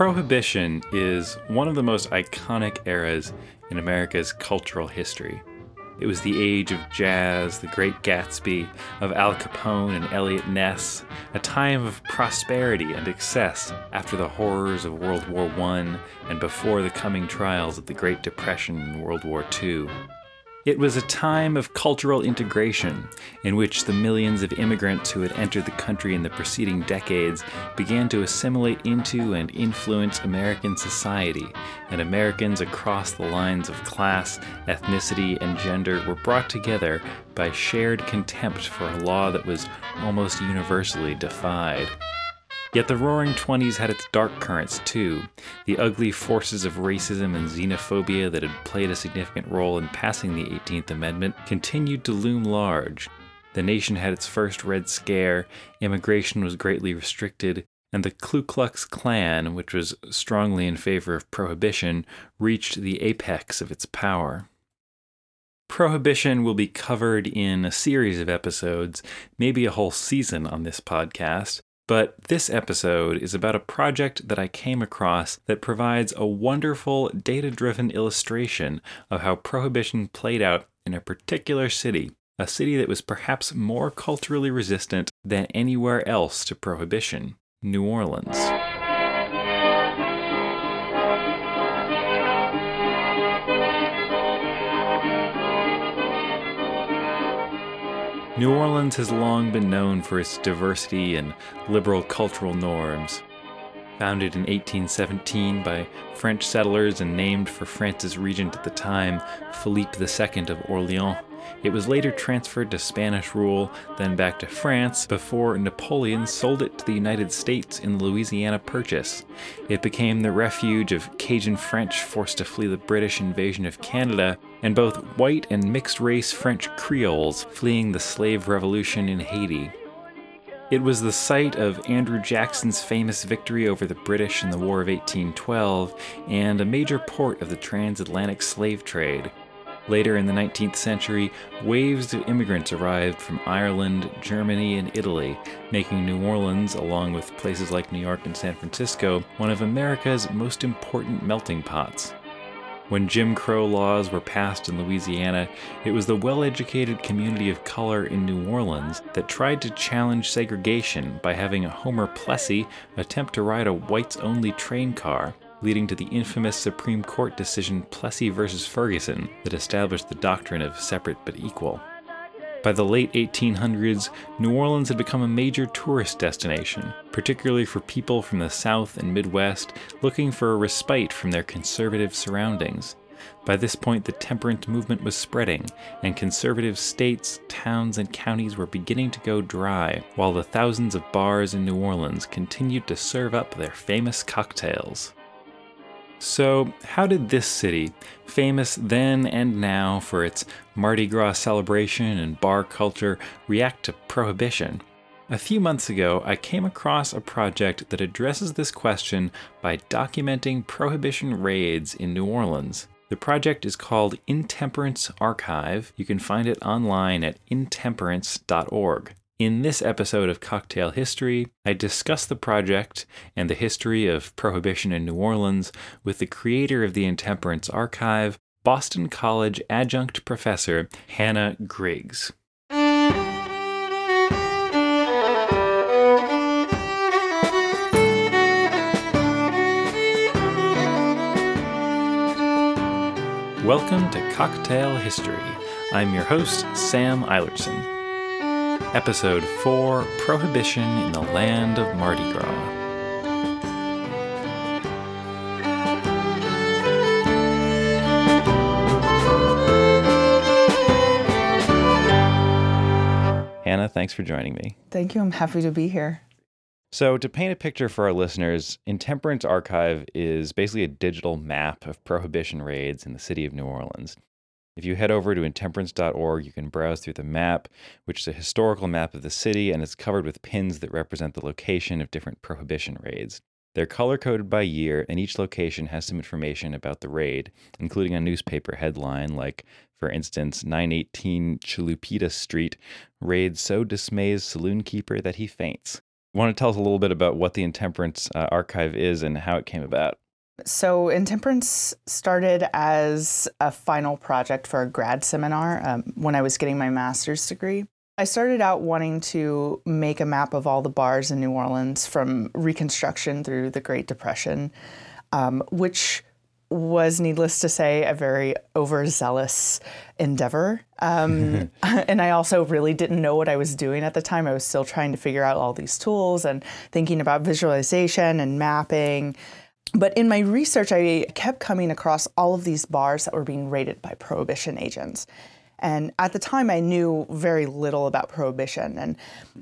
Prohibition is one of the most iconic eras in America's cultural history. It was the age of jazz, the great Gatsby, of Al Capone and Eliot Ness, a time of prosperity and excess after the horrors of World War I and before the coming trials of the Great Depression and World War II. It was a time of cultural integration in which the millions of immigrants who had entered the country in the preceding decades began to assimilate into and influence American society, and Americans across the lines of class, ethnicity, and gender were brought together by shared contempt for a law that was almost universally defied. Yet the Roaring Twenties had its dark currents too. The ugly forces of racism and xenophobia that had played a significant role in passing the 18th Amendment continued to loom large. The nation had its first Red Scare, immigration was greatly restricted, and the Ku Klux Klan, which was strongly in favor of prohibition, reached the apex of its power. Prohibition will be covered in a series of episodes, maybe a whole season on this podcast. But this episode is about a project that I came across that provides a wonderful data driven illustration of how prohibition played out in a particular city, a city that was perhaps more culturally resistant than anywhere else to prohibition New Orleans. New Orleans has long been known for its diversity and liberal cultural norms. Founded in 1817 by French settlers and named for France's regent at the time, Philippe II of Orleans, it was later transferred to Spanish rule, then back to France, before Napoleon sold it to the United States in the Louisiana Purchase. It became the refuge of Cajun French forced to flee the British invasion of Canada, and both white and mixed race French Creoles fleeing the slave revolution in Haiti. It was the site of Andrew Jackson's famous victory over the British in the War of 1812 and a major port of the transatlantic slave trade. Later in the 19th century, waves of immigrants arrived from Ireland, Germany, and Italy, making New Orleans, along with places like New York and San Francisco, one of America's most important melting pots. When Jim Crow laws were passed in Louisiana, it was the well educated community of color in New Orleans that tried to challenge segregation by having Homer Plessy attempt to ride a whites only train car leading to the infamous Supreme Court decision Plessy v. Ferguson that established the doctrine of separate but equal. By the late 1800s, New Orleans had become a major tourist destination, particularly for people from the South and Midwest looking for a respite from their conservative surroundings. By this point, the temperance movement was spreading, and conservative states, towns, and counties were beginning to go dry, while the thousands of bars in New Orleans continued to serve up their famous cocktails. So, how did this city, famous then and now for its Mardi Gras celebration and bar culture, react to prohibition? A few months ago, I came across a project that addresses this question by documenting prohibition raids in New Orleans. The project is called Intemperance Archive. You can find it online at intemperance.org. In this episode of Cocktail History, I discuss the project and the history of Prohibition in New Orleans with the creator of the Intemperance Archive, Boston College adjunct professor Hannah Griggs. Welcome to Cocktail History. I'm your host, Sam Eilertson. Episode 4 Prohibition in the Land of Mardi Gras. Hannah, thanks for joining me. Thank you. I'm happy to be here. So, to paint a picture for our listeners, Intemperance Archive is basically a digital map of prohibition raids in the city of New Orleans. If you head over to intemperance.org, you can browse through the map, which is a historical map of the city and it's covered with pins that represent the location of different prohibition raids. They're color coded by year, and each location has some information about the raid, including a newspaper headline like, for instance, 918 Chulupita Street, raid so dismays saloon keeper that he faints. Want to tell us a little bit about what the Intemperance uh, Archive is and how it came about? So, Intemperance started as a final project for a grad seminar um, when I was getting my master's degree. I started out wanting to make a map of all the bars in New Orleans from Reconstruction through the Great Depression, um, which was, needless to say, a very overzealous endeavor. Um, and I also really didn't know what I was doing at the time. I was still trying to figure out all these tools and thinking about visualization and mapping. But in my research, I kept coming across all of these bars that were being raided by prohibition agents. And at the time, I knew very little about prohibition. And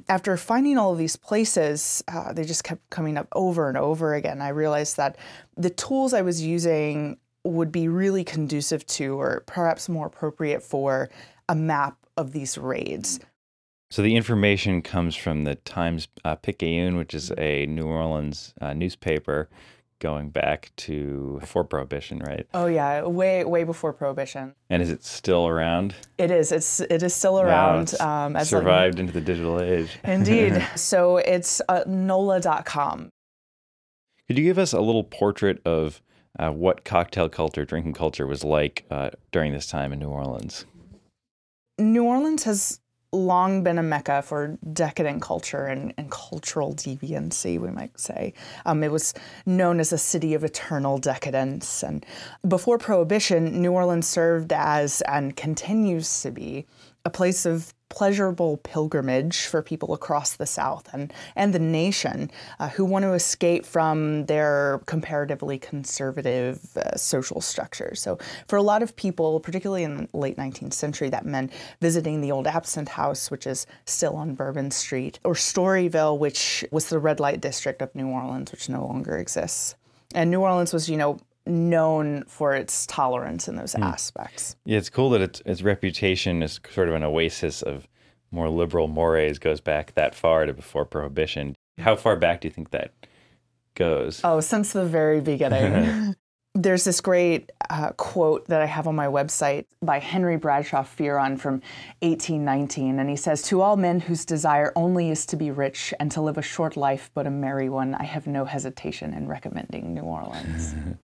after finding all of these places, uh, they just kept coming up over and over again. I realized that the tools I was using would be really conducive to, or perhaps more appropriate for, a map of these raids. So the information comes from the Times uh, Picayune, which is a New Orleans uh, newspaper going back to before prohibition right? Oh yeah way way before prohibition. And is it still around? It is. It's it is still around wow, um, as survived like, into the digital age. Indeed. So it's uh, nola.com could you give us a little portrait of uh, what cocktail culture drinking culture was like uh, during this time in new orleans? New orleans has long been a mecca for decadent culture and, and cultural deviancy, we might say. Um, it was known as a city of eternal decadence. And before Prohibition, New Orleans served as and continues to be a place of pleasurable pilgrimage for people across the South and, and the nation uh, who want to escape from their comparatively conservative uh, social structure. So, for a lot of people, particularly in the late 19th century, that meant visiting the old Absinthe House, which is still on Bourbon Street, or Storyville, which was the red light district of New Orleans, which no longer exists. And New Orleans was, you know, known for its tolerance in those mm. aspects. Yeah, it's cool that its, its reputation is sort of an oasis of more liberal mores goes back that far to before prohibition. How far back do you think that goes? Oh, since the very beginning. There's this great uh, quote that I have on my website by Henry Bradshaw Fearon from 1819. And he says, To all men whose desire only is to be rich and to live a short life but a merry one, I have no hesitation in recommending New Orleans.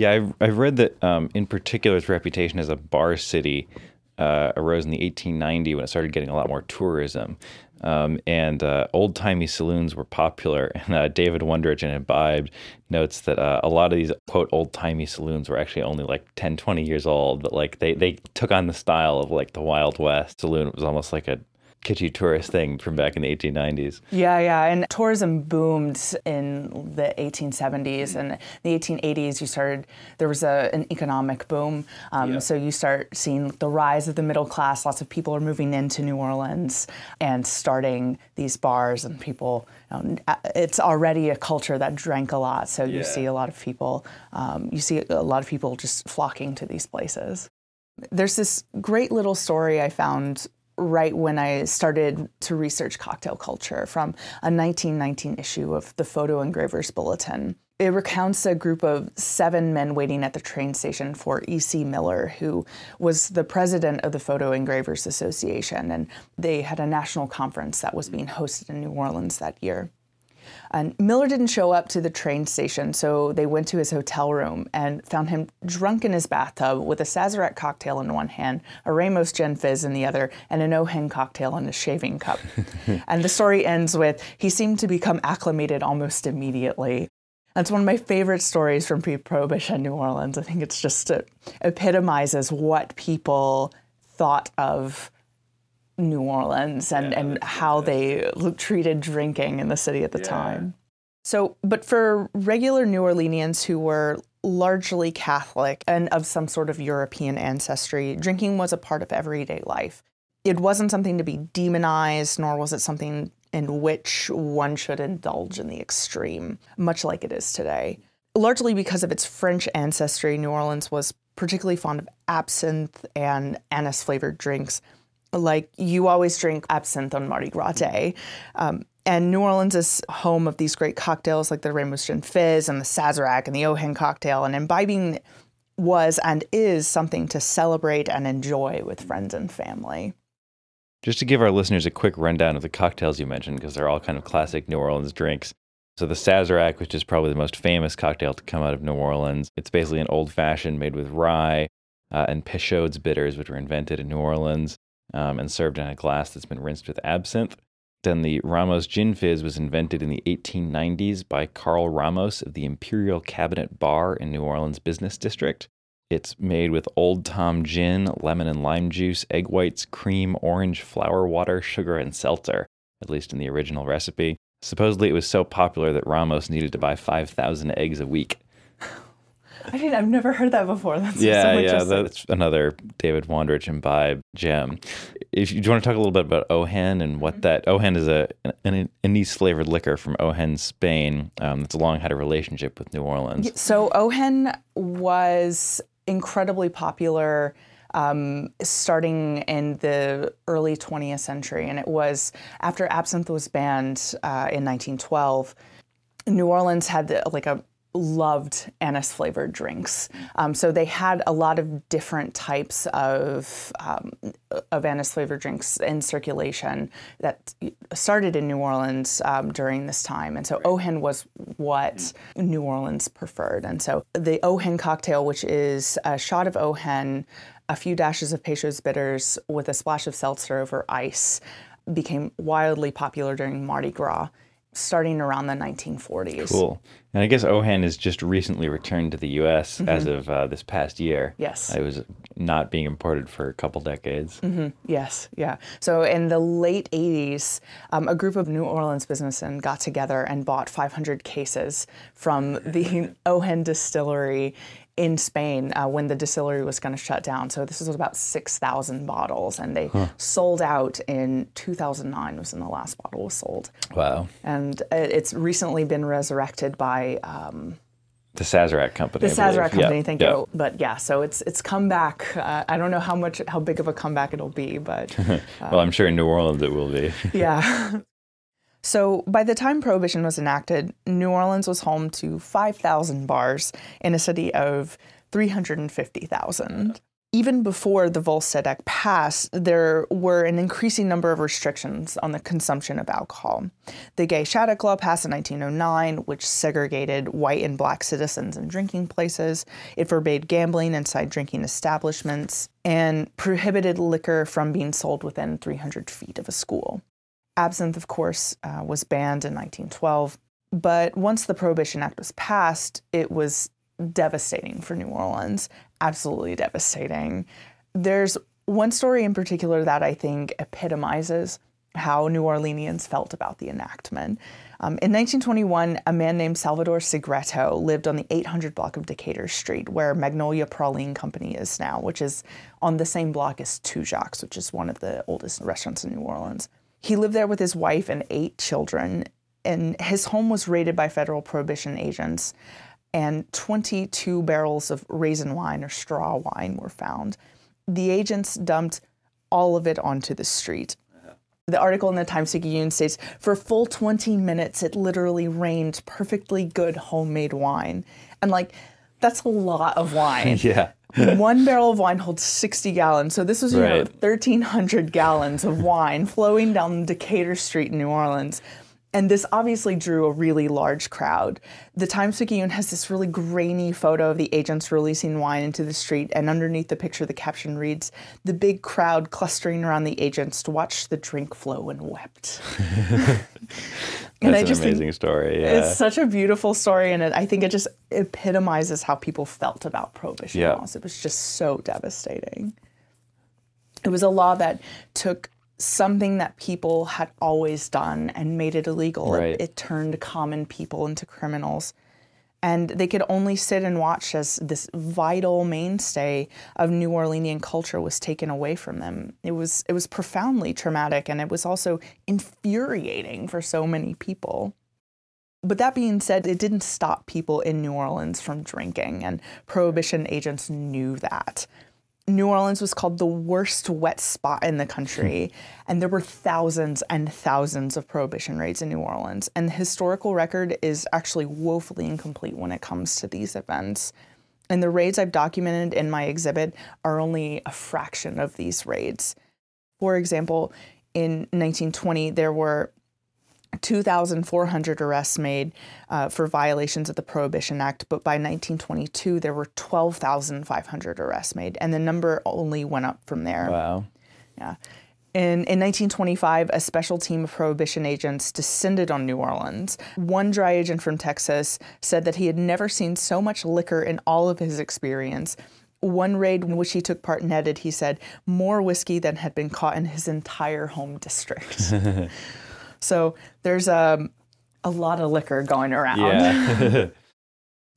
Yeah, I've, I've read that um, in particular, its reputation as a bar city uh, arose in the 1890 when it started getting a lot more tourism. Um, and uh, old timey saloons were popular. And uh, David Wondrich in Imbibed notes that uh, a lot of these quote old timey saloons were actually only like 10, 20 years old, but like they, they took on the style of like the Wild West saloon. It was almost like a kitschy tourist thing from back in the 1890s. Yeah, yeah. And tourism boomed in the 1870s and the 1880s. You started, there was a, an economic boom. Um, yeah. So you start seeing the rise of the middle class. Lots of people are moving into New Orleans and starting these bars, and people, you know, it's already a culture that drank a lot. So you yeah. see a lot of people, um, you see a lot of people just flocking to these places. There's this great little story I found right when I started to research cocktail culture from a 1919 issue of the Photo Engravers Bulletin. It recounts a group of seven men waiting at the train station for E.C. Miller, who was the president of the Photo Engravers Association, and they had a national conference that was being hosted in New Orleans that year. And Miller didn't show up to the train station, so they went to his hotel room and found him drunk in his bathtub with a Sazerac cocktail in one hand, a Ramos Gin Fizz in the other, and an Ojen cocktail in a shaving cup. and the story ends with he seemed to become acclimated almost immediately. That's one of my favorite stories from pre-prohibition New Orleans. I think it's just it epitomizes what people thought of New Orleans and, yeah, and how they treated drinking in the city at the yeah. time. So, but for regular New Orleanians who were largely Catholic and of some sort of European ancestry, drinking was a part of everyday life. It wasn't something to be demonized, nor was it something in which one should indulge in the extreme, much like it is today. Largely because of its French ancestry, New Orleans was particularly fond of absinthe and anise flavored drinks like you always drink absinthe on Mardi Gras Day. Um, and New Orleans is home of these great cocktails like the Ramos Gin Fizz and the Sazerac and the Ojen cocktail. And imbibing was and is something to celebrate and enjoy with friends and family. Just to give our listeners a quick rundown of the cocktails you mentioned, because they're all kind of classic New Orleans drinks. So the Sazerac, which is probably the most famous cocktail to come out of New Orleans, it's basically an old fashioned made with rye uh, and Peychaud's bitters, which were invented in New Orleans um, and served in a glass that's been rinsed with absinthe. Then the Ramos Gin Fizz was invented in the 1890s by Carl Ramos of the Imperial Cabinet Bar in New Orleans Business District. It's made with Old Tom gin, lemon and lime juice, egg whites, cream, orange, flower water, sugar, and seltzer, at least in the original recipe. Supposedly, it was so popular that Ramos needed to buy 5,000 eggs a week. I mean, I've never heard that before. That's yeah, so yeah. That's another David Wondrich imbibe gem. If you, do you want to talk a little bit about Ojen and what that Ojen is a an anise flavored liquor from Ojen, Spain. Um, that's long had a relationship with New Orleans. So Ojen was incredibly popular. Um, starting in the early 20th century, and it was after absinthe was banned uh, in 1912. New Orleans had the, like a loved anise flavored drinks. Um, so they had a lot of different types of um, of anise flavored drinks in circulation that started in New Orleans um, during this time. And so right. Ojen was what New Orleans preferred. And so the Ojen cocktail, which is a shot of Ojen, a few dashes of Peychaud's bitters with a splash of seltzer over ice, became wildly popular during Mardi Gras starting around the 1940s. Cool. And I guess Ojen has just recently returned to the U.S. Mm-hmm. as of uh, this past year. Yes. It was not being imported for a couple decades. Mm-hmm. Yes, yeah. So in the late 80s, um, a group of New Orleans businessmen got together and bought 500 cases from the Ojen distillery in Spain uh, when the distillery was going to shut down. So this was about 6,000 bottles, and they huh. sold out in 2009 was when the last bottle was sold. Wow. And it's recently been resurrected by... Um, the Sazerac company. The Sazerac company, yep. thank yep. you. But yeah, so it's it's come back. Uh, I don't know how much, how big of a comeback it'll be, but. Uh, well, I'm sure in New Orleans it will be. yeah. So, by the time Prohibition was enacted, New Orleans was home to 5,000 bars in a city of 350,000. Even before the Volstead Act passed, there were an increasing number of restrictions on the consumption of alcohol. The Gay Shattuck Law passed in 1909, which segregated white and black citizens in drinking places. It forbade gambling inside drinking establishments and prohibited liquor from being sold within 300 feet of a school. Absinthe, of course, uh, was banned in 1912. But once the Prohibition Act was passed, it was devastating for New Orleans, absolutely devastating. There's one story in particular that I think epitomizes how New Orleanians felt about the enactment. Um, in 1921, a man named Salvador Segreto lived on the 800 block of Decatur Street, where Magnolia Praline Company is now, which is on the same block as Tujague's, which is one of the oldest restaurants in New Orleans. He lived there with his wife and eight children, and his home was raided by federal prohibition agents, and 22 barrels of raisin wine or straw wine were found. The agents dumped all of it onto the street. The article in the Times Picayune states for full 20 minutes, it literally rained perfectly good homemade wine. And like, that's a lot of wine. yeah. one barrel of wine holds 60 gallons. So this was you right. know, 1,300 gallons of wine flowing down Decatur Street in New Orleans. And this obviously drew a really large crowd. The Times Picayune has this really grainy photo of the agents releasing wine into the street, and underneath the picture, the caption reads, The big crowd clustering around the agents to watch the drink flow and wept. and That's I just an amazing story. Yeah. It's such a beautiful story, and it, I think it just epitomizes how people felt about prohibition yeah. laws. It was just so devastating. It was a law that took something that people had always done and made it illegal. Right. It, it, turned common people into criminals. And they could only sit and watch as this vital mainstay of New Orleanian culture was taken away from them. It was it was profoundly traumatic and it was also infuriating for so many people. But that being said, it didn't stop people in New Orleans from drinking, and prohibition agents knew that. New Orleans was called the worst wet spot in the country, hmm. and there were thousands and thousands of prohibition raids in New Orleans. And the historical record is actually woefully incomplete when it comes to these events. And the raids I've documented in my exhibit are only a fraction of these raids. For example, in 1920, there were 2,400 arrests made uh, for violations of the Prohibition Act, but by 1922 there were 12,500 arrests made, and the number only went up from there. Wow. Yeah. In, in 1925, a special team of prohibition agents descended on New Orleans. One dry agent from Texas said that he had never seen so much liquor in all of his experience. One raid in which he took part netted, he said, more whiskey than had been caught in his entire home district. so there's a, a lot of liquor going around. Yeah.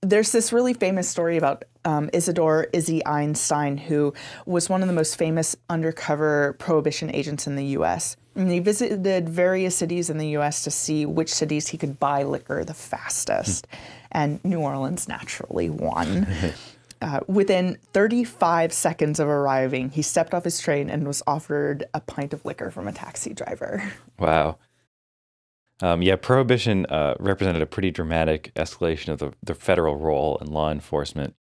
There's this really famous story about um, Isidore Izzy Einstein, who was one of the most famous undercover prohibition agents in the U.S. And he visited various cities in the U.S. to see which cities he could buy liquor the fastest. and New Orleans naturally won. Uh, within 35 seconds of arriving, he stepped off his train and was offered a pint of liquor from a taxi driver. Wow. Um, yeah, prohibition uh, represented a pretty dramatic escalation of the, the federal role in law enforcement.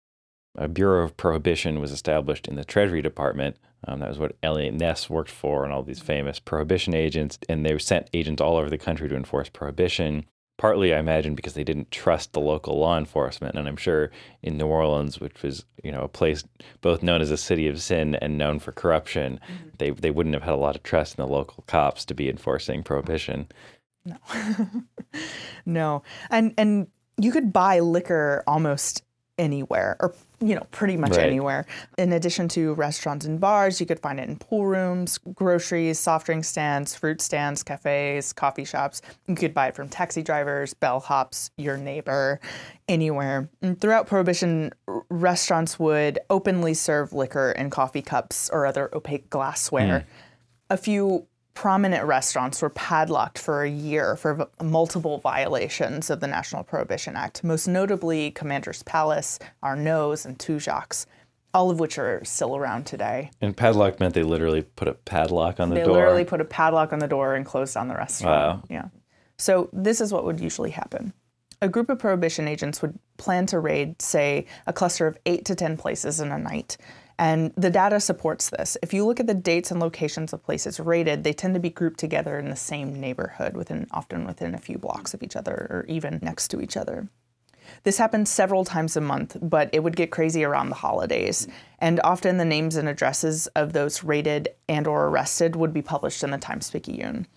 A Bureau of Prohibition was established in the Treasury Department. Um, that was what Eliot Ness worked for, and all these famous prohibition agents. And they sent agents all over the country to enforce prohibition. Partly, I imagine, because they didn't trust the local law enforcement. And I'm sure in New Orleans, which was you know a place both known as a city of sin and known for corruption, mm-hmm. they they wouldn't have had a lot of trust in the local cops to be enforcing prohibition. No. no. And and you could buy liquor almost anywhere or you know pretty much right. anywhere in addition to restaurants and bars you could find it in pool rooms groceries soft drink stands fruit stands cafes coffee shops you could buy it from taxi drivers bellhops your neighbor anywhere and throughout prohibition restaurants would openly serve liquor in coffee cups or other opaque glassware mm. a few prominent restaurants were padlocked for a year for v- multiple violations of the National Prohibition Act, most notably Commander's Palace, Arnaud's, and Tujague's, all of which are still around today. And padlock meant they literally put a padlock on the they door? They literally put a padlock on the door and closed down the restaurant. Wow. Yeah. So this is what would usually happen. A group of prohibition agents would plan to raid, say, a cluster of eight to 10 places in a night and the data supports this. If you look at the dates and locations of places rated, they tend to be grouped together in the same neighborhood, within often within a few blocks of each other or even next to each other. This happens several times a month, but it would get crazy around the holidays. And often the names and addresses of those raided and or arrested would be published in the Times-Picayune.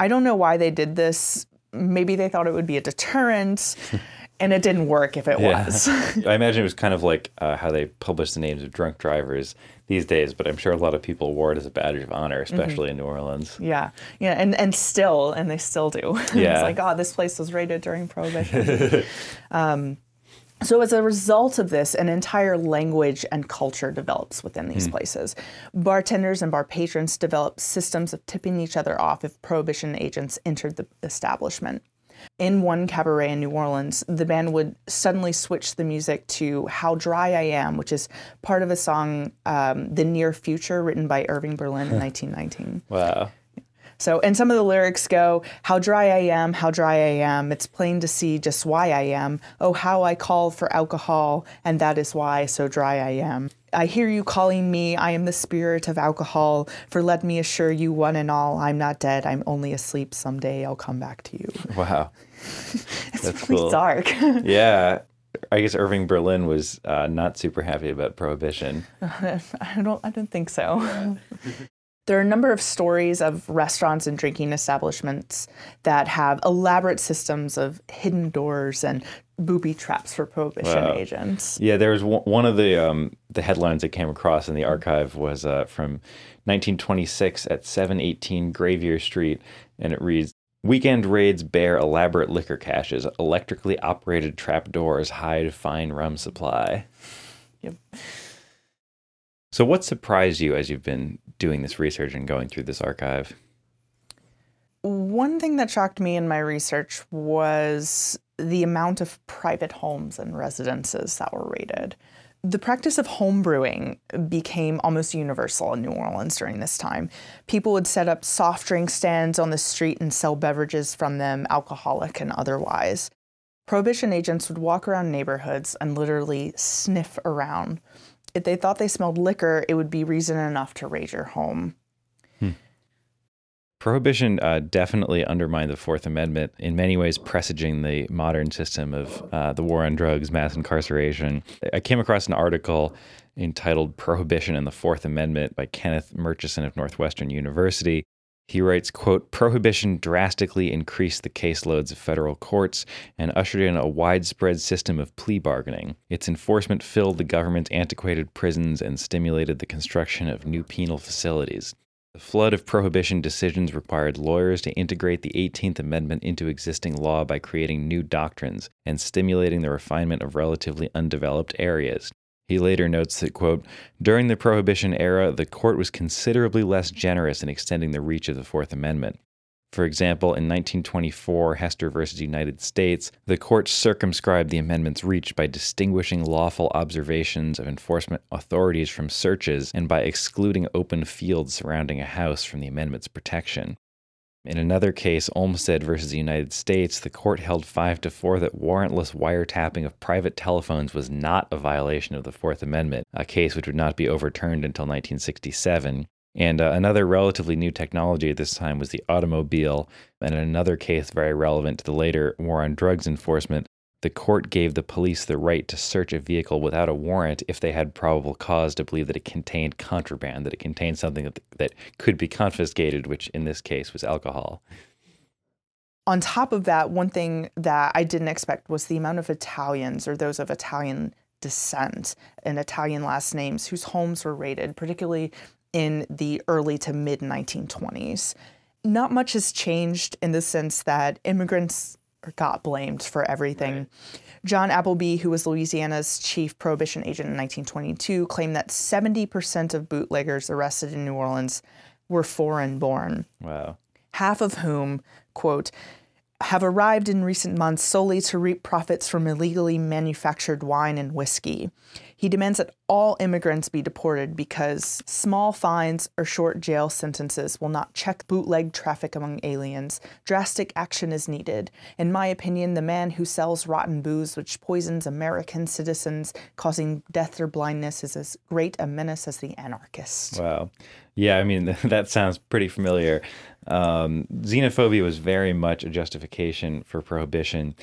I don't know why they did this. Maybe they thought it would be a deterrent. and it didn't work if it yeah. was. I imagine it was kind of like uh, how they publish the names of drunk drivers these days, but I'm sure a lot of people wore it as a badge of honor, mm-hmm. especially mm-hmm. in New Orleans. Yeah, yeah, and and still, and they still do. Yeah, it's like, oh, this place was raided during Prohibition. um, so, as a result of this, an entire language and culture develops within these mm. places. Bartenders and bar patrons develop systems of tipping each other off if prohibition agents entered the establishment in one cabaret in New Orleans, the band would suddenly switch the music to How Dry I Am, which is part of a song, um, The Near Future, written by Irving Berlin in 1919. Wow. So, and some of the lyrics go, How dry I am, how dry I am. It's plain to see just why I am. Oh, how I call for alcohol, and that is why so dry I am. I hear you calling me, I am the spirit of alcohol. For let me assure you, one and all, I'm not dead, I'm only asleep. Someday I'll come back to you. Wow. it's That's really cool. dark. yeah. I guess Irving Berlin was uh, not super happy about prohibition. I don't. I don't think so. There are a number of stories of restaurants and drinking establishments that have elaborate systems of hidden doors and booby traps for prohibition wow. agents. Yeah, there was one of the um, the headlines that came across in the archive was uh, from 1926 at 718 Gravier Street, and it reads. Weekend raids bear elaborate liquor caches. Electrically operated trap doors hide fine rum supply. Yep. So, what surprised you as you've been doing this research and going through this archive? One thing that shocked me in my research was the amount of private homes and residences that were raided. The practice of home brewing became almost universal in New Orleans during this time. People would set up soft drink stands on the street and sell beverages from them, alcoholic and otherwise. Prohibition agents would walk around neighborhoods and literally sniff around if they thought they smelled liquor, it would be reason enough to raid your home. Hmm. Prohibition uh, definitely undermined the Fourth Amendment, in many ways presaging the modern system of uh, the war on drugs, mass incarceration. I came across an article entitled Prohibition and the Fourth Amendment by Kenneth Murchison of Northwestern University. He writes, quote, Prohibition drastically increased the caseloads of federal courts and ushered in a widespread system of plea bargaining. Its enforcement filled the government's antiquated prisons and stimulated the construction of new penal facilities. The flood of prohibition decisions required lawyers to integrate the 18th Amendment into existing law by creating new doctrines and stimulating the refinement of relatively undeveloped areas. He later notes that, quote, during the Prohibition era, the court was considerably less generous in extending the reach of the Fourth Amendment. For example, in 1924, Hester v. United States, the court circumscribed the amendment's reach by distinguishing lawful observations of enforcement authorities from searches and by excluding open fields surrounding a house from the amendment's protection. In another case, Olmstead versus the United States, the court held 5 to 4 that warrantless wiretapping of private telephones was not a violation of the Fourth Amendment, a case which would not be overturned until 1967. And uh, another relatively new technology at this time was the automobile. And in another case, very relevant to the later war on drugs enforcement, the court gave the police the right to search a vehicle without a warrant if they had probable cause to believe that it contained contraband, that it contained something that, that could be confiscated, which in this case was alcohol. On top of that, one thing that I didn't expect was the amount of Italians or those of Italian descent and Italian last names whose homes were raided, particularly in the early to mid 1920s. Not much has changed in the sense that immigrants got blamed for everything. Right. John Appleby, who was Louisiana's chief prohibition agent in 1922, claimed that 70% of bootleggers arrested in New Orleans were foreign born. Wow. Half of whom, quote, have arrived in recent months solely to reap profits from illegally manufactured wine and whiskey. He demands that all immigrants be deported because small fines or short jail sentences will not check bootleg traffic among aliens. Drastic action is needed. In my opinion, the man who sells rotten booze which poisons American citizens, causing death or blindness, is as great a menace as the anarchist. Wow. Yeah, I mean, that sounds pretty familiar. Um, xenophobia was very much a justification for prohibition.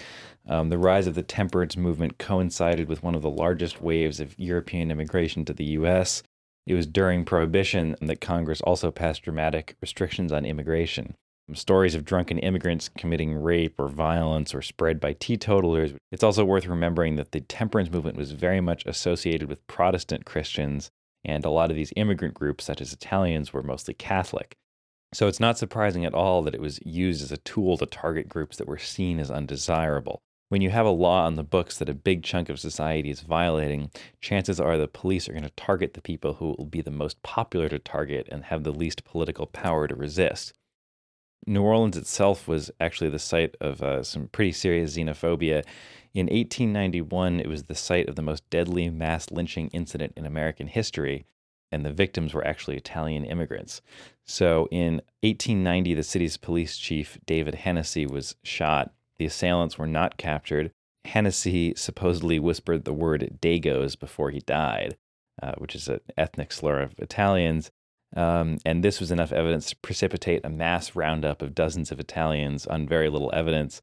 Um, the rise of the temperance movement coincided with one of the largest waves of European immigration to the U.S. It was during Prohibition that Congress also passed dramatic restrictions on immigration. Stories of drunken immigrants committing rape or violence or spread by teetotalers. It's also worth remembering that the temperance movement was very much associated with Protestant Christians, and a lot of these immigrant groups, such as Italians, were mostly Catholic. So it's not surprising at all that it was used as a tool to target groups that were seen as undesirable. When you have a law on the books that a big chunk of society is violating, chances are the police are going to target the people who will be the most popular to target and have the least political power to resist. New Orleans itself was actually the site of uh, some pretty serious xenophobia. In 1891, it was the site of the most deadly mass lynching incident in American history, and the victims were actually Italian immigrants. So in 1890, the city's police chief, David Hennessy, was shot the assailants were not captured. Hennessy supposedly whispered the word Dagos before he died, uh, which is an ethnic slur of Italians. Um, and this was enough evidence to precipitate a mass roundup of dozens of Italians on very little evidence.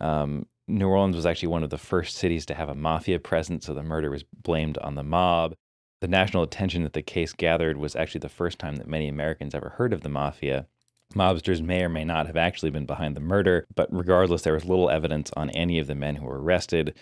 Um, New Orleans was actually one of the first cities to have a mafia presence, so the murder was blamed on the mob. The national attention that the case gathered was actually the first time that many Americans ever heard of the mafia. Mobsters may or may not have actually been behind the murder, but regardless, there was little evidence on any of the men who were arrested.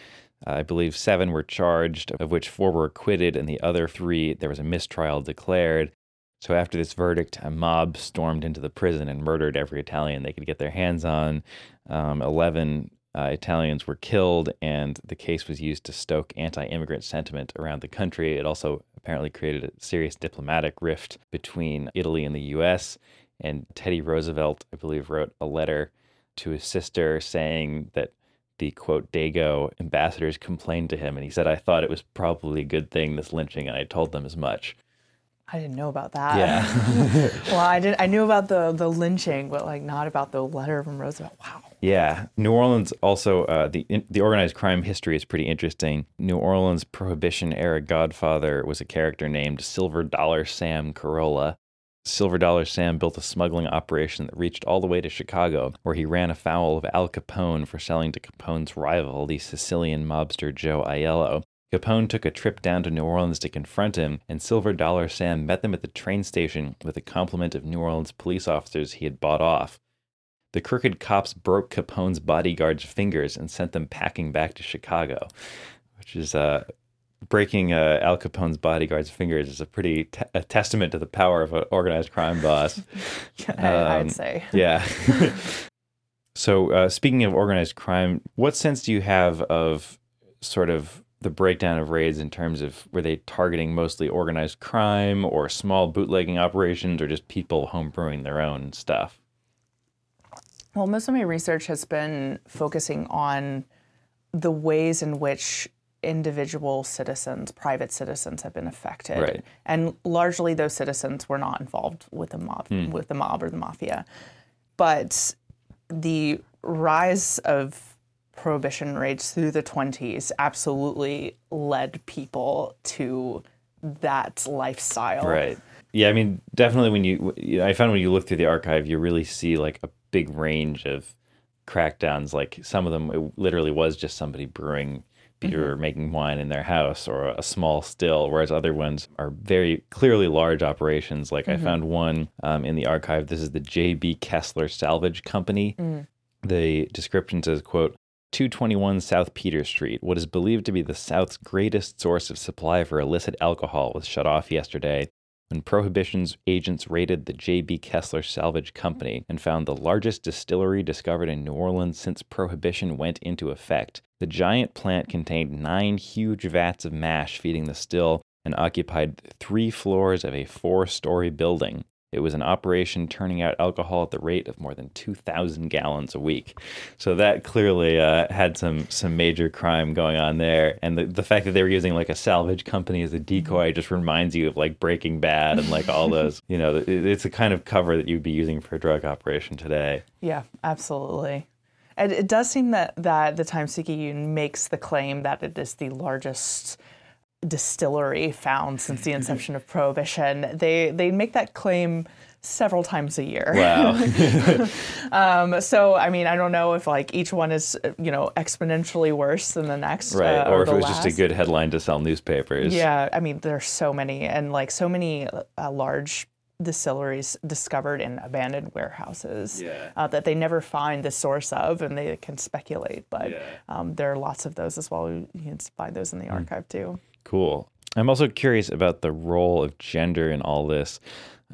Uh, I believe seven were charged, of which four were acquitted, and the other three, there was a mistrial declared. So after this verdict, a mob stormed into the prison and murdered every Italian they could get their hands on. Um, 11 uh, Italians were killed, and the case was used to stoke anti immigrant sentiment around the country. It also apparently created a serious diplomatic rift between Italy and the US. And Teddy Roosevelt, I believe, wrote a letter to his sister saying that the quote Dago ambassadors complained to him, and he said, "I thought it was probably a good thing this lynching, and I told them as much." I didn't know about that. Yeah. well, I did. I knew about the the lynching, but like not about the letter from Roosevelt. Wow. Yeah, New Orleans also uh, the the organized crime history is pretty interesting. New Orleans Prohibition era Godfather was a character named Silver Dollar Sam Carolla, Silver Dollar Sam built a smuggling operation that reached all the way to Chicago, where he ran afoul of Al Capone for selling to Capone's rival, the Sicilian mobster Joe Aiello. Capone took a trip down to New Orleans to confront him, and Silver Dollar Sam met them at the train station with a complement of New Orleans police officers he had bought off. The crooked cops broke Capone's bodyguards' fingers and sent them packing back to Chicago, which is uh, breaking uh, Al Capone's bodyguard's fingers is a pretty a testament to the power of an organized crime boss. I, would say. yeah. so, uh, speaking of organized crime, what sense do you have of sort of the breakdown of raids in terms of were they targeting mostly organized crime or small bootlegging operations or just people homebrewing their own stuff? Well, most of my research has been focusing on the ways in which individual citizens, private citizens, have been affected, right. and largely those citizens were not involved with the mob, hmm. with the mob or the mafia. But the rise of prohibition raids through the 20s absolutely led people to that lifestyle. Right. Yeah, I mean, definitely when you, I found when you look through the archive, you really see like a big range of crackdowns. Like some of them, it literally was just somebody brewing beer mm-hmm. or making wine in their house or a small still, whereas other ones are very clearly large operations. Like mm-hmm. I found one um, in the archive. This is the J.B. Kessler Salvage Company. Mm. The description says, quote, 221 South Peter Street, what is believed to be the South's greatest source of supply for illicit alcohol, was shut off yesterday when Prohibition's agents raided the J.B. Kessler Salvage Company and found the largest distillery discovered in New Orleans since Prohibition went into effect. The giant plant contained nine huge vats of mash feeding the still and occupied three floors of a four story building. It was an operation turning out alcohol at the rate of more than 2,000 gallons a week. So that clearly uh, had some some major crime going on there. And the, the fact that they were using like a salvage company as a decoy just reminds you of like Breaking Bad and like all those, you know, it, it's a kind of cover that you'd be using for a drug operation today. Yeah, absolutely. And it does seem that, that the Times Picayune makes the claim that it is the largest distillery found since the inception of prohibition. They they make that claim several times a year. Wow. um, so I mean, I don't know if like each one is you know exponentially worse than the next, right? Uh, or, or if it was last. just a good headline to sell newspapers. Yeah, I mean, there's so many and like so many uh, large distilleries discovered in abandoned warehouses yeah. uh, that they never find the source of and they can speculate but yeah. um, there are lots of those as well you can find those in the mm. archive too Cool. I'm also curious about the role of gender in all this.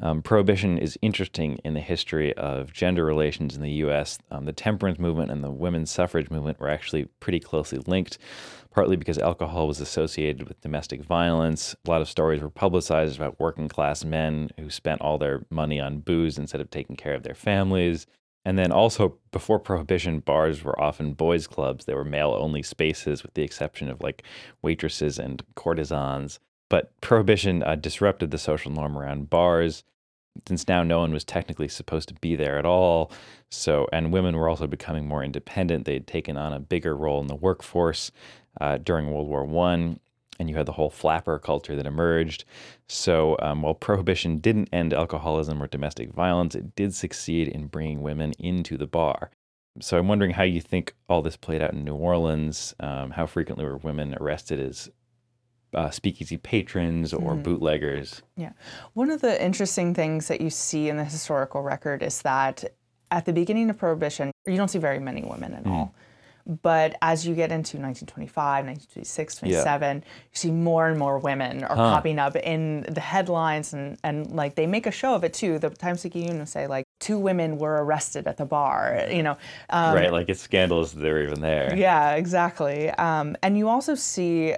Um, prohibition is interesting in the history of gender relations in the US. Um, the temperance movement and the women's suffrage movement were actually pretty closely linked, partly because alcohol was associated with domestic violence. A lot of stories were publicized about working class men who spent all their money on booze instead of taking care of their families. And then also, before Prohibition, bars were often boys' clubs. They were male only spaces, with the exception of like waitresses and courtesans. But Prohibition uh, disrupted the social norm around bars, since now no one was technically supposed to be there at all. So, and women were also becoming more independent. They had taken on a bigger role in the workforce uh, during World War One and you had the whole flapper culture that emerged. So um, while prohibition didn't end alcoholism or domestic violence, it did succeed in bringing women into the bar. So I'm wondering how you think all this played out in New Orleans. Um, how frequently were women arrested as uh, speakeasy patrons or mm-hmm. bootleggers? Yeah. One of the interesting things that you see in the historical record is that at the beginning of Prohibition, you don't see very many women at mm. all. But as you get into 1925, 1926, 27, yeah. you see more and more women are huh. popping up in the headlines and, and like they make a show of it too. The Times Picayune will say like two women were arrested at the bar, you know. Um, right, like it's scandalous that they're even there. Yeah, exactly. Um, and you also see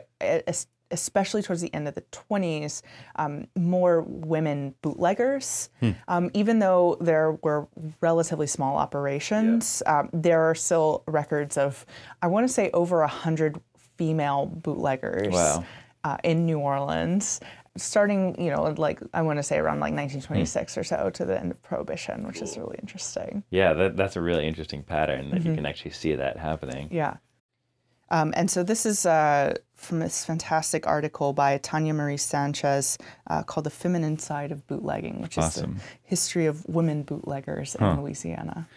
especially towards the end of the 20s, um, more women bootleggers. Hmm. Um, even though there were relatively small operations, yeah. um, there are still records of, I want to say, over 100 female bootleggers wow. uh, in New Orleans. Starting, you know, like I want to say around like 1926 hmm. or so to the end of Prohibition, which cool. is really interesting. Yeah, that, that's a really interesting pattern that mm-hmm. you can actually see that happening. Yeah. Um, and so this is uh, from this fantastic article by Tanya Marie Sanchez uh, called The Feminine Side of Bootlegging, which Awesome. is the history of women bootleggers in Louisiana.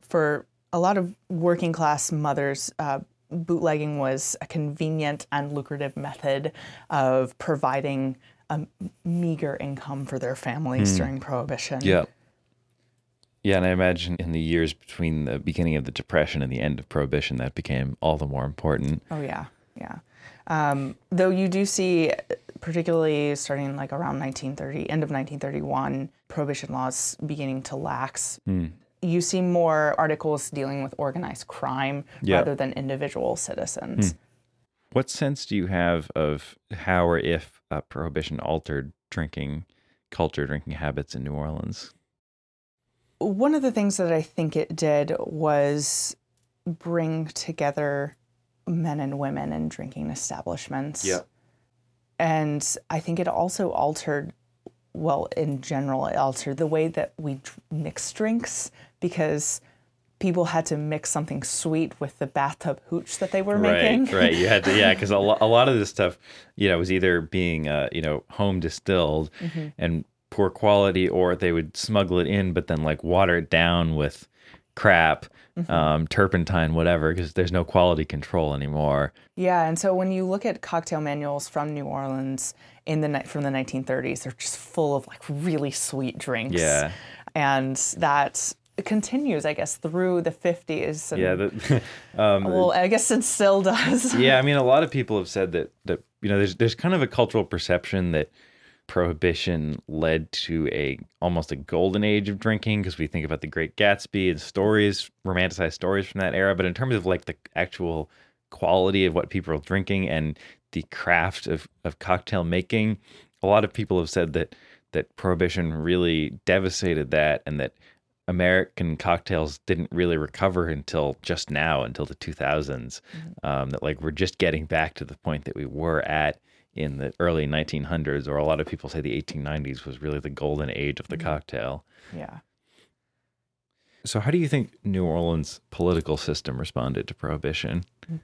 For a lot of working class mothers, uh, bootlegging was a convenient and lucrative method of providing a meager income for their families during Prohibition. Yeah. Yeah, and I imagine in the years between the beginning of the Depression and the end of Prohibition, that became all the more important. Oh yeah, yeah. Um, though you do see, particularly starting like around 1930, end of 1931, prohibition laws beginning to lax. Hmm. You see more articles dealing with organized crime Yeah. rather than individual citizens. What sense do you have of how or if uh, Prohibition altered drinking culture, drinking habits in New Orleans? One of the things that I think it did was bring together men and women in drinking establishments. Yeah. And I think it also altered, well, in general, it altered the way that we mix drinks because people had to mix something sweet with the bathtub hooch that they were making. Right, right. You had to, yeah, because a, lo- a lot of this stuff, you know, was either being, uh, you know, home distilled Mm-hmm. and poor quality, or they would smuggle it in, but then like water it down with crap, Mm-hmm. um, turpentine, whatever, because there's no quality control anymore. Yeah, and so when you look at cocktail manuals from New Orleans in the ni- from the 1930s, they're just full of like really sweet drinks. Yeah. and that continues, I guess, through the 50s. And, Yeah, the, um, well, I guess it still does. yeah. I mean, a lot of people have said that that you know, there's there's kind of a cultural perception that prohibition led to a almost a golden age of drinking because we think about the Great Gatsby and stories, romanticized stories from that era. But in terms of like the actual quality of what people are drinking and the craft of, of cocktail making, a lot of people have said that that prohibition really devastated that and that American cocktails didn't really recover until just now, until the 2000s. Um, that like we're just getting back to the point that we were at in the early 1900s, or a lot of people say the 1890s was really the golden age of the mm-hmm. cocktail. yeah. So, how do you think New Orleans' political system responded to prohibition? Mm.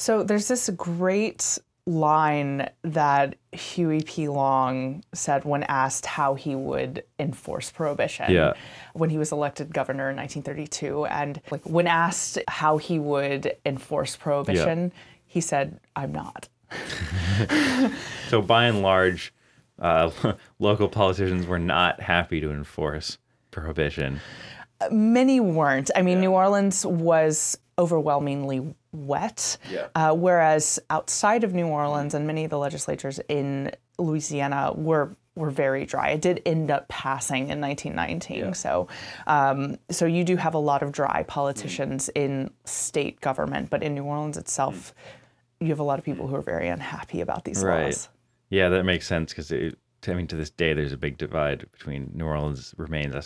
So there's this great line that Huey P. Long said when asked how he would enforce prohibition Yeah. when he was elected governor in 1932 and like when asked how he would enforce prohibition he said I'm not. So, by and large, uh, local politicians were not happy to enforce prohibition. Many weren't. I mean, New Orleans was overwhelmingly wet, Yeah. uh, whereas outside of New Orleans and many of the legislatures in Louisiana were were very dry. It did end up passing in 1919. So, um, so you do have a lot of dry politicians in state government, but in New Orleans itself, you have a lot of people who are very unhappy about these Right. laws. Yeah, that makes sense because I mean, to this day, there's a big divide between New Orleans remains a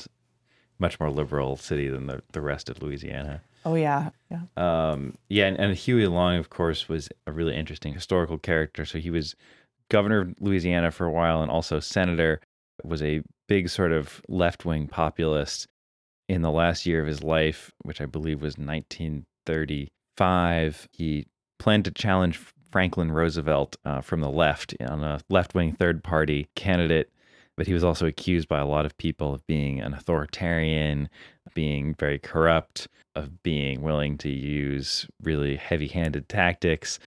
much more liberal city than the, the rest of Louisiana. Oh yeah, yeah. Um, yeah, and, and Huey Long, of course, was a really interesting historical character. So he was governor of Louisiana for a while and also senator, was a big sort of left wing populist in the last year of his life, which I believe was 1935. He planned to challenge Franklin Roosevelt uh, from the left on a left wing third party candidate. But he was also accused by a lot of people of being an authoritarian, being very corrupt, of being willing to use really heavy handed tactics.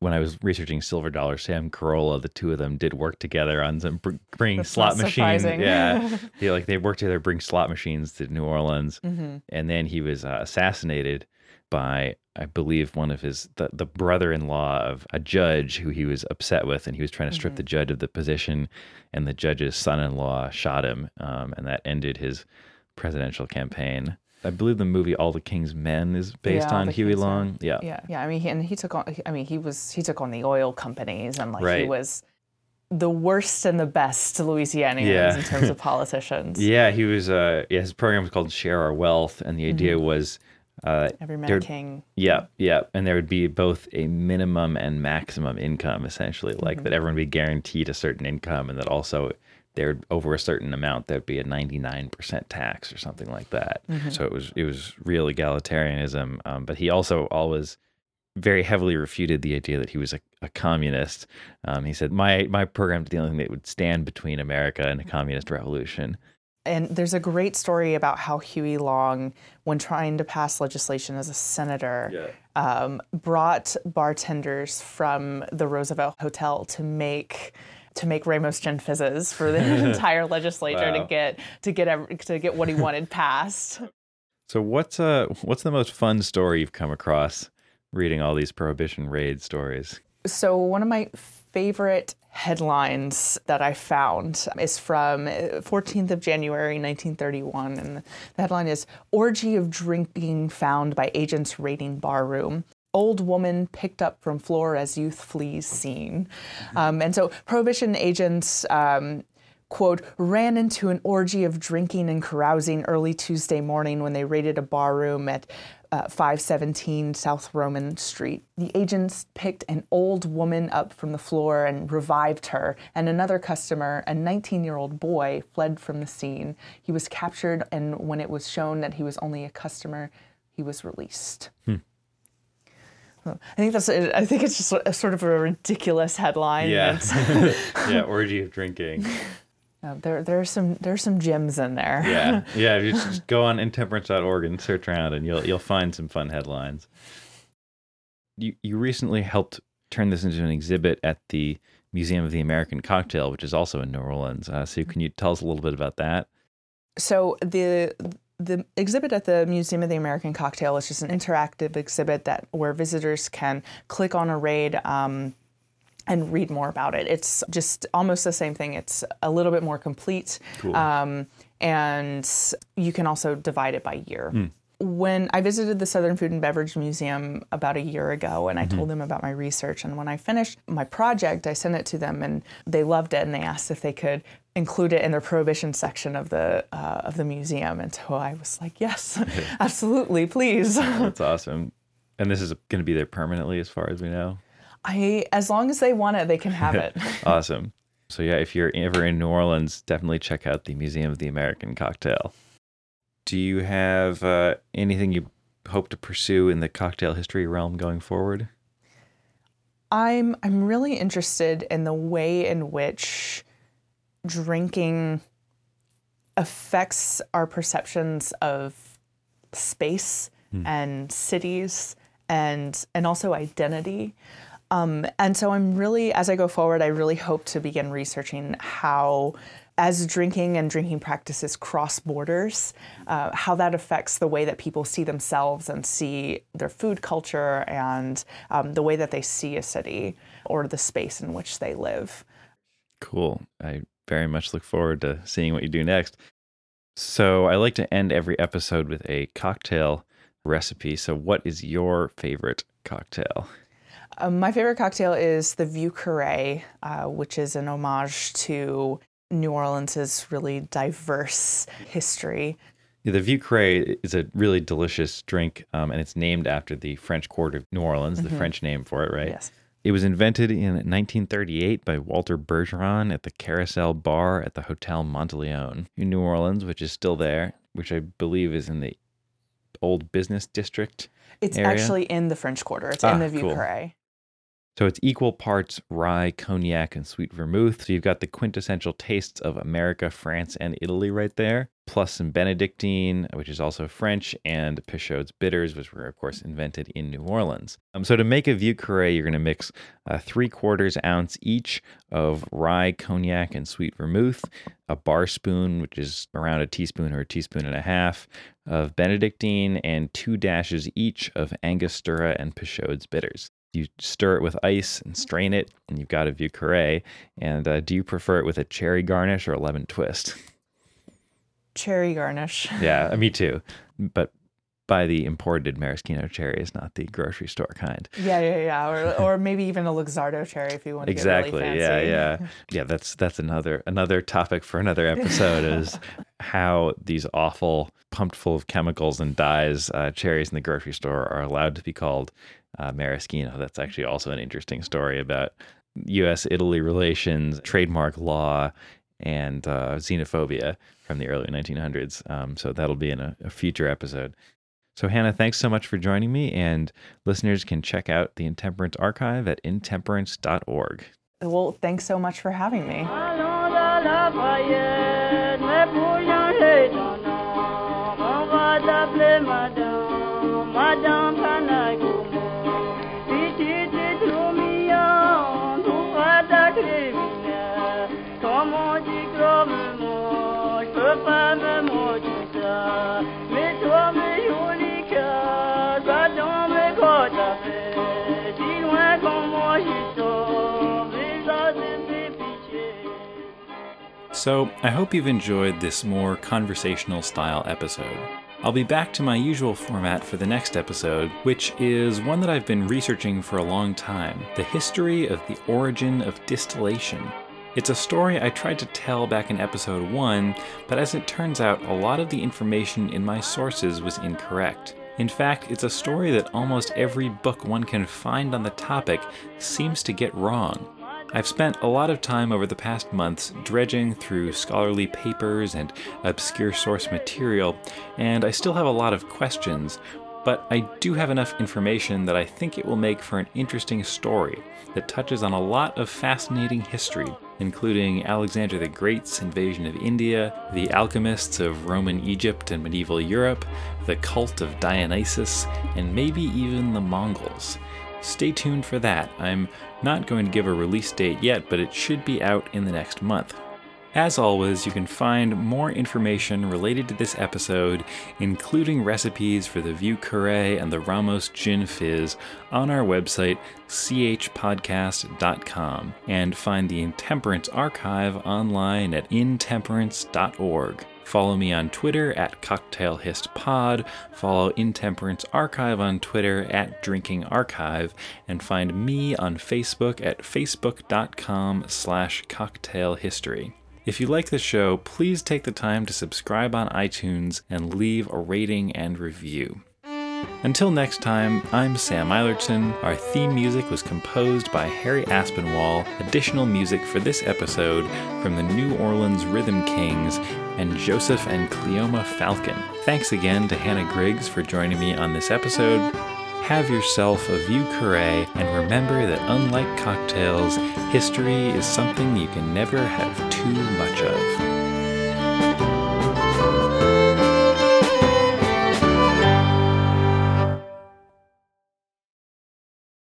When I was researching Silver Dollar Sam Carolla, the two of them did work together on some br- bringing That's slot machines. Yeah, they like they worked together, to bring slot machines to New Orleans, Mm-hmm. and then he was uh, assassinated by, I believe, one of his the, the brother-in-law of a judge who he was upset with, and he was trying to strip the judge of the position, and the judge's son-in-law shot him, um, and that ended his presidential campaign. I believe the movie All the King's Men is based Yeah, on Huey King's Men. Long. Yeah. Yeah, yeah. I mean, he, and he took on. I mean, he was he took on the oil companies, and like he was the worst and the best Louisianians Yeah. in terms of politicians. Yeah, he was. Uh, yeah, his program was called Share Our Wealth, and the idea was, uh, Every man There- king. yeah, yeah, and there would be both a minimum and maximum income, essentially, like that everyone would be guaranteed a certain income, and that also there over a certain amount there'd be a ninety nine percent tax or something like that. So it was it was real egalitarianism, um, but he also always very heavily refuted the idea that he was a, a communist. Um, he said, "My my program is the only thing that would stand between America and a communist revolution." And there's a great story about how Huey Long, when trying to pass legislation as a senator, yeah. um, brought bartenders from the Roosevelt Hotel to make to make Ramos gin fizzes for the entire legislature wow. to get to get every, to get what he wanted passed. So what's uh what's the most fun story you've come across reading all these prohibition raid stories? So one of my favorite headlines that I found is from 14th uh, of January 1931 and the headline is orgy of drinking found by agents raiding bar room old woman picked up from floor as youth flees scene. Um, and so prohibition agents um, quote, ran into an orgy of drinking and carousing early Tuesday morning when they raided a bar room at uh, 517 South Roman Street. The agents picked an old woman up from the floor and revived her, and another customer, a 19 year old boy, fled from the scene. He was captured, and when it was shown that he was only a customer, he was released. Hmm. I think that's. I think it's just a, sort of a ridiculous headline. Yeah. yeah. Orgy of drinking. Uh, there, there are some, there are some gems in there. yeah, yeah. You just go on intemperance.org and search around, and you'll, you'll find some fun headlines. You, you recently helped turn this into an exhibit at the Museum of the American Cocktail, which is also in New Orleans. Uh, so, can you tell us a little bit about that? So the the exhibit at the Museum of the American Cocktail is just an interactive exhibit that where visitors can click on a raid. Um, and read more about it. It's just almost the same thing. It's a little bit more complete. Cool. Um, and you can also divide it by year. Mm when I visited the Southern Food and Beverage Museum about a year ago and I mm-hmm. told them about my research, and when I finished my project, I sent it to them and they loved it and they asked if they could include it in their prohibition section of the uh, of the museum. And so I was like, yes, absolutely, please. That's awesome. And this is going to be there permanently, as far as we know. I, as long as they want it, they can have it. awesome. So yeah, if you're ever in New Orleans, definitely check out the Museum of the American Cocktail. Do you have uh, anything you hope to pursue in the cocktail history realm going forward? I'm I'm really interested in the way in which drinking affects our perceptions of space hmm. and cities and and also identity. Um, and so I'm really, as I go forward, I really hope to begin researching how as drinking and drinking practices cross borders, uh, how that affects the way that people see themselves and see their food culture and um, the way that they see a city or the space in which they live. Cool. I very much look forward to seeing what you do next. So, I like to end every episode with a cocktail recipe. So, what is your favorite cocktail? Um, my favorite cocktail is the Vieux Carré, uh, which is an homage to New Orleans's really diverse history. Yeah, the Vieux Carré is a really delicious drink, um, and it's named after the French Quarter of New Orleans, mm-hmm. the French name for it, right? Yes. It was invented in 1938 by Walter Bergeron at the Carousel Bar at the Hotel Monteleone in New Orleans, which is still there, which I believe is in the old business district. It's area. actually in the French Quarter. It's ah, in the Vieux cool. Carré. So it's equal parts rye, cognac, and sweet vermouth. So you've got the quintessential tastes of America, France, and Italy right there, plus some Benedictine, which is also French, and Peychaud's bitters, which were, of course, invented in New Orleans. Um, so to make a Vieux Carré, you're going to mix uh, three quarters ounce each of rye, cognac, and sweet vermouth, a bar spoon, which is around a teaspoon or a teaspoon and a half, of Benedictine, and two dashes each of Angostura and Peychaud's bitters you stir it with ice and strain it, and you've got a Vieux Carré. And uh, do you prefer it with a cherry garnish or a lemon twist? Cherry garnish. yeah, me too. But buy the imported maraschino cherries, not the grocery store kind. Yeah, yeah, yeah. Or, or maybe even a Luxardo cherry if you want to exactly. Really yeah, yeah, yeah. That's that's another another topic for another episode is how these awful pumped full of chemicals and dyes uh, cherries in the grocery store are allowed to be called uh, maraschino. That's actually also an interesting story about U.S. Italy relations, trademark law, and uh, xenophobia from the early 1900s. Um, so that'll be in a, a future episode. So, Hannah, thanks so much for joining me, and listeners can check out the Intemperance Archive at intemperance.org. Well, thanks so much for having me. So, I hope you've enjoyed this more conversational style episode. I'll be back to my usual format for the next episode, which is one that I've been researching for a long time the history of the origin of distillation. It's a story I tried to tell back in episode 1, but as it turns out, a lot of the information in my sources was incorrect. In fact, it's a story that almost every book one can find on the topic seems to get wrong. I've spent a lot of time over the past months dredging through scholarly papers and obscure source material, and I still have a lot of questions, but I do have enough information that I think it will make for an interesting story that touches on a lot of fascinating history, including Alexander the Great's invasion of India, the alchemists of Roman Egypt and medieval Europe, the cult of Dionysus, and maybe even the Mongols. Stay tuned for that. I'm not going to give a release date yet, but it should be out in the next month. As always, you can find more information related to this episode, including recipes for the Vieux Carré and the Ramos Gin Fizz, on our website, chpodcast.com, and find the Intemperance Archive online at intemperance.org. Follow me on Twitter at CocktailHistPod. Follow Intemperance Archive on Twitter at Drinking Archive, and find me on Facebook at facebook.com slash cocktailhistory. If you like the show, please take the time to subscribe on iTunes and leave a rating and review. Until next time, I'm Sam Eilertson. Our theme music was composed by Harry Aspinwall. Additional music for this episode from the New Orleans Rhythm Kings and Joseph and Cleoma Falcon. Thanks again to Hannah Griggs for joining me on this episode. Have yourself a Vieux Carré and remember that unlike cocktails, history is something you can never have too much of.